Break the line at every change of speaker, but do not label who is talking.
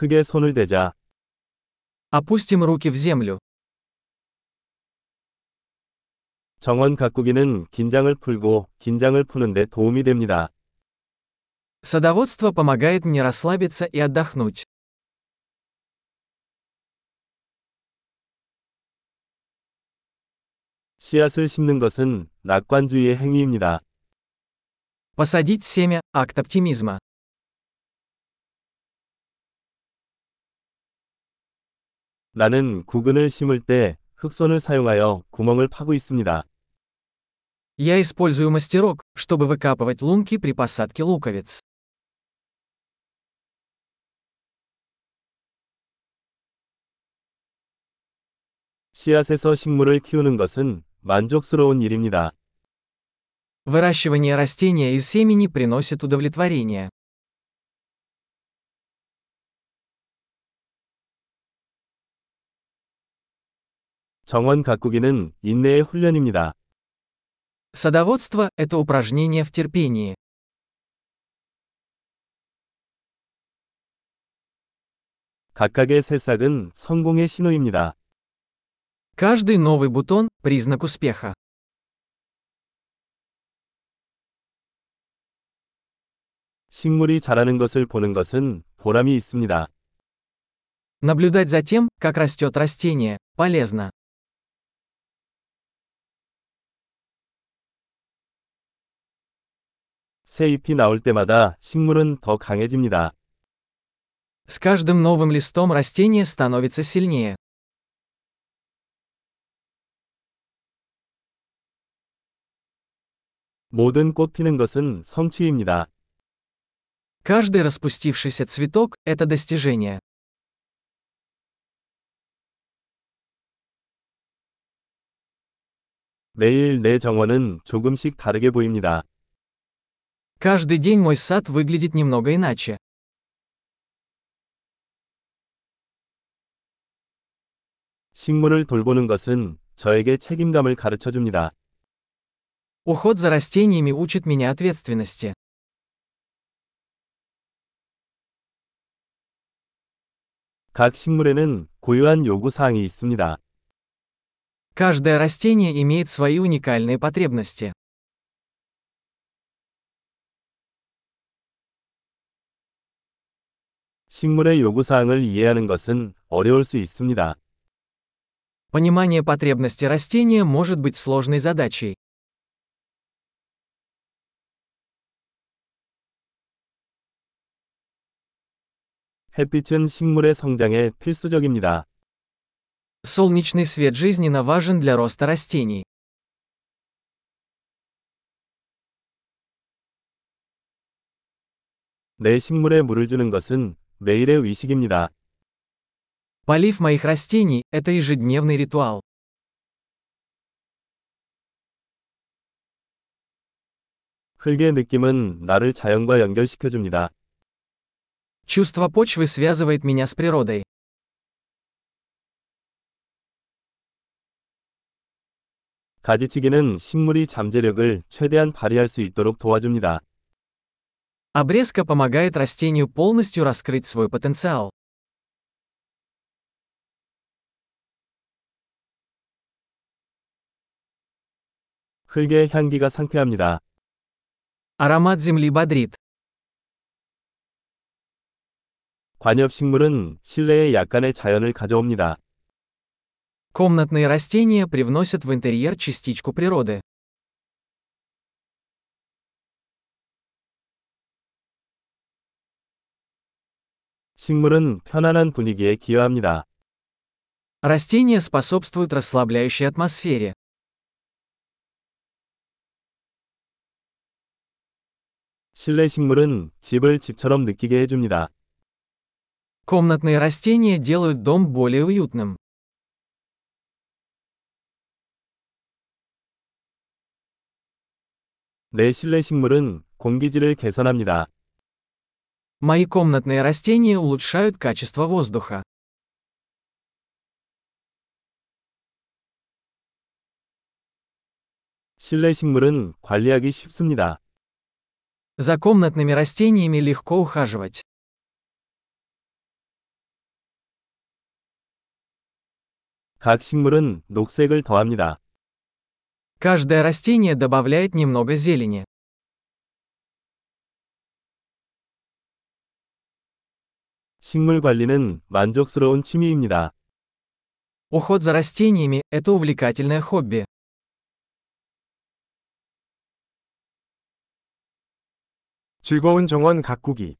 흙에 손을 대자.
Опустим руки в землю.
정원 가꾸기는 긴장을 풀고 긴장을 푸는데 도움이 됩니다.
Садоводство помогает мне расслабиться и отдохнуть.
씨앗을 심는 것은 낙관주의의 행위입니다.
Посадить семя – акт оптимизма.
나는 구근을 심을 때 흑손을 사용하여 구멍을 파고 있습니다.
Я использую мастерок, чтобы выкапывать лунки при посадке луковиц.
씨앗에서 식물을 키우는 것은 만족스러운 일입니다.
Выращивание растения из семени приносит удовлетворение.
정원 가꾸기는 인내의 훈련입니다.
Садоводство – это упражнение в терпении.
각각의 새싹은 성공의 신호입니다.
Каждый новый бутон – признак успеха.
식물이 자라는 것을 보는 것은 보람이 있습니다.
Наблюдать за тем, как растет растение, полезно.
새 잎이 나올 때마다 식물은 더 강해집니다.
С каждым новым листом растение становится сильнее.
모든 꽃 피는 것은 성취입니다.
Каждый распустившийся цветок – это достижение.
매일 내 정원은 조금씩 다르게 보입니다.
Каждый день мой сад выглядит немного иначе.
식물을 돌보는 것은 저에게 책임감을 가르쳐 줍니다.
Уход за растениями учит меня ответственности.
각 식물에는 고유한 요구 사항이 있습니다.
Каждое растение имеет свои уникальные потребности.
식물의 요구 사항을 이해하는 것은 어려울 수 있습니다.
Понимание потребностей растения может быть сложной задачей.
햇빛은 식물의 성장에 필수적입니다.
Солнечный свет жизненно важен для роста растений.
내 식물에 물을 주는 것은 매일의 의식입니다.
Полив моих растений – это ежедневный ритуал.
흙의 느낌은 나를 자연과 연결시켜 줍니다.
Чувство почвы связывает меня с природой.
가지치기는 식물이 잠재력을 최대한 발휘할 수 있도록 도와줍니다.
Обрезка помогает растению полностью раскрыть свой потенциал.
흙의 향기가 상쾌합니다.
Аромат земли бодрит.
관엽식물은 실내에 약간의 자연을 가져옵니다.
Комнатные растения привносят в интерьер частичку природы.
식물은 편안한 분위기에 기여합니다.
Растения способствуют расслабляющей атмосфере.
실내 식물은 집을 집처럼 느끼게 해줍니다.
Комнатные растения делают дом более уютным.
내 실내 식물은 공기질을 개선합니다.
Мои комнатные растения улучшают качество воздуха.
실내 식물은 관리하기 쉽습니다.
За комнатными растениями легко ухаживать.
각 식물은 녹색을 더합니다.
Каждое растение добавляет немного зелени.
식물 관리는 만족스러운 취미입니다.
Уход за растениями – это увлекательное хобби.
즐거운 정원 가꾸기.